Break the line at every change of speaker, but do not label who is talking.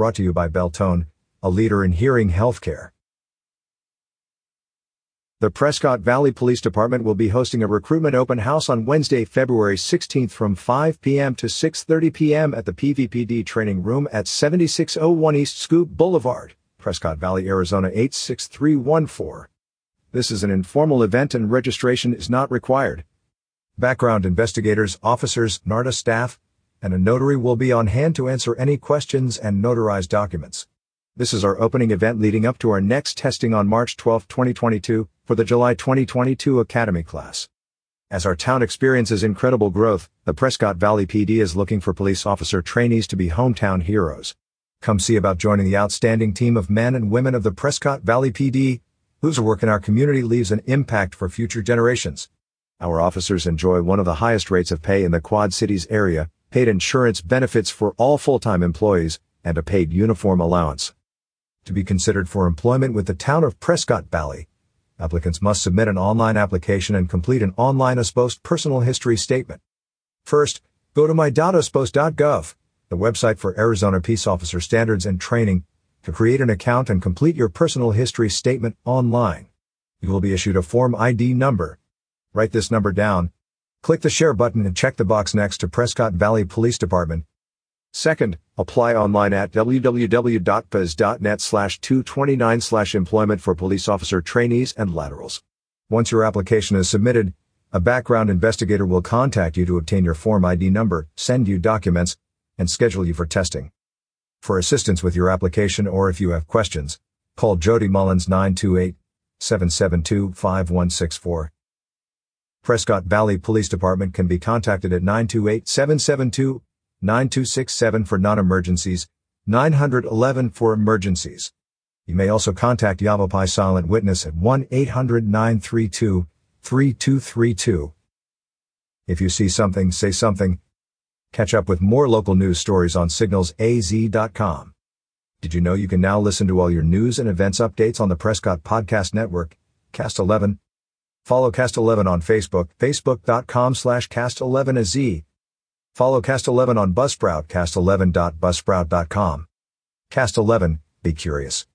Brought to you by Beltone, a leader in hearing healthcare. The Prescott Valley Police Department will be hosting a recruitment open house on Wednesday, February 16th from 5 p.m. to 6:30 p.m. at the PVPD training room at 7601 East Skoog Boulevard, Prescott Valley, Arizona 86314. This is an informal event and registration is not required. Background investigators, officers, NARDA staff, and a notary will be on hand to answer any questions and notarize documents. This is our opening event leading up to our next testing on March 12, 2022, for the July 2022 Academy class. As our town experiences incredible growth, the Prescott Valley PD is looking for police officer trainees to be hometown heroes. Come see about joining the outstanding team of men and women of the Prescott Valley PD, whose work in our community leaves an impact for future generations. Our officers enjoy one of the highest rates of pay in the Quad Cities area, paid insurance benefits for all full-time employees, and a paid uniform allowance. To be considered for employment with the town of Prescott Valley, applicants must submit an online application and complete an online AZPOST personal history statement. First, go to my.azpost.gov, the website for Arizona Peace Officer Standards and Training, to create an account and complete your personal history statement online. You will be issued a Form ID number, Write this number down. Click the share button and check the box next to Prescott Valley Police Department. Second, apply online at www.paz.net slash 229 slash employment for police officer trainees and laterals. Once your application is submitted, a background investigator will contact you to obtain your Form ID number, send you documents, and schedule you for testing. For assistance with your application or if you have questions, call Jody Mullins 928 772 5164. Prescott Valley Police Department can be contacted at 928-772-9267 for non-emergencies, 911 for emergencies. You may also contact Yavapai Silent Witness at 1-800-932-3232. If you see something, say something. Catch up with more local news stories on signalsaz.com. Did you know you can now listen to all your news and events updates on the Prescott Podcast Network, Cast 11? Follow Cast11 on Facebook, facebook.com slash cast11az. Follow Cast11 on Buzzsprout, cast11.buzzsprout.com. Cast11, be curious.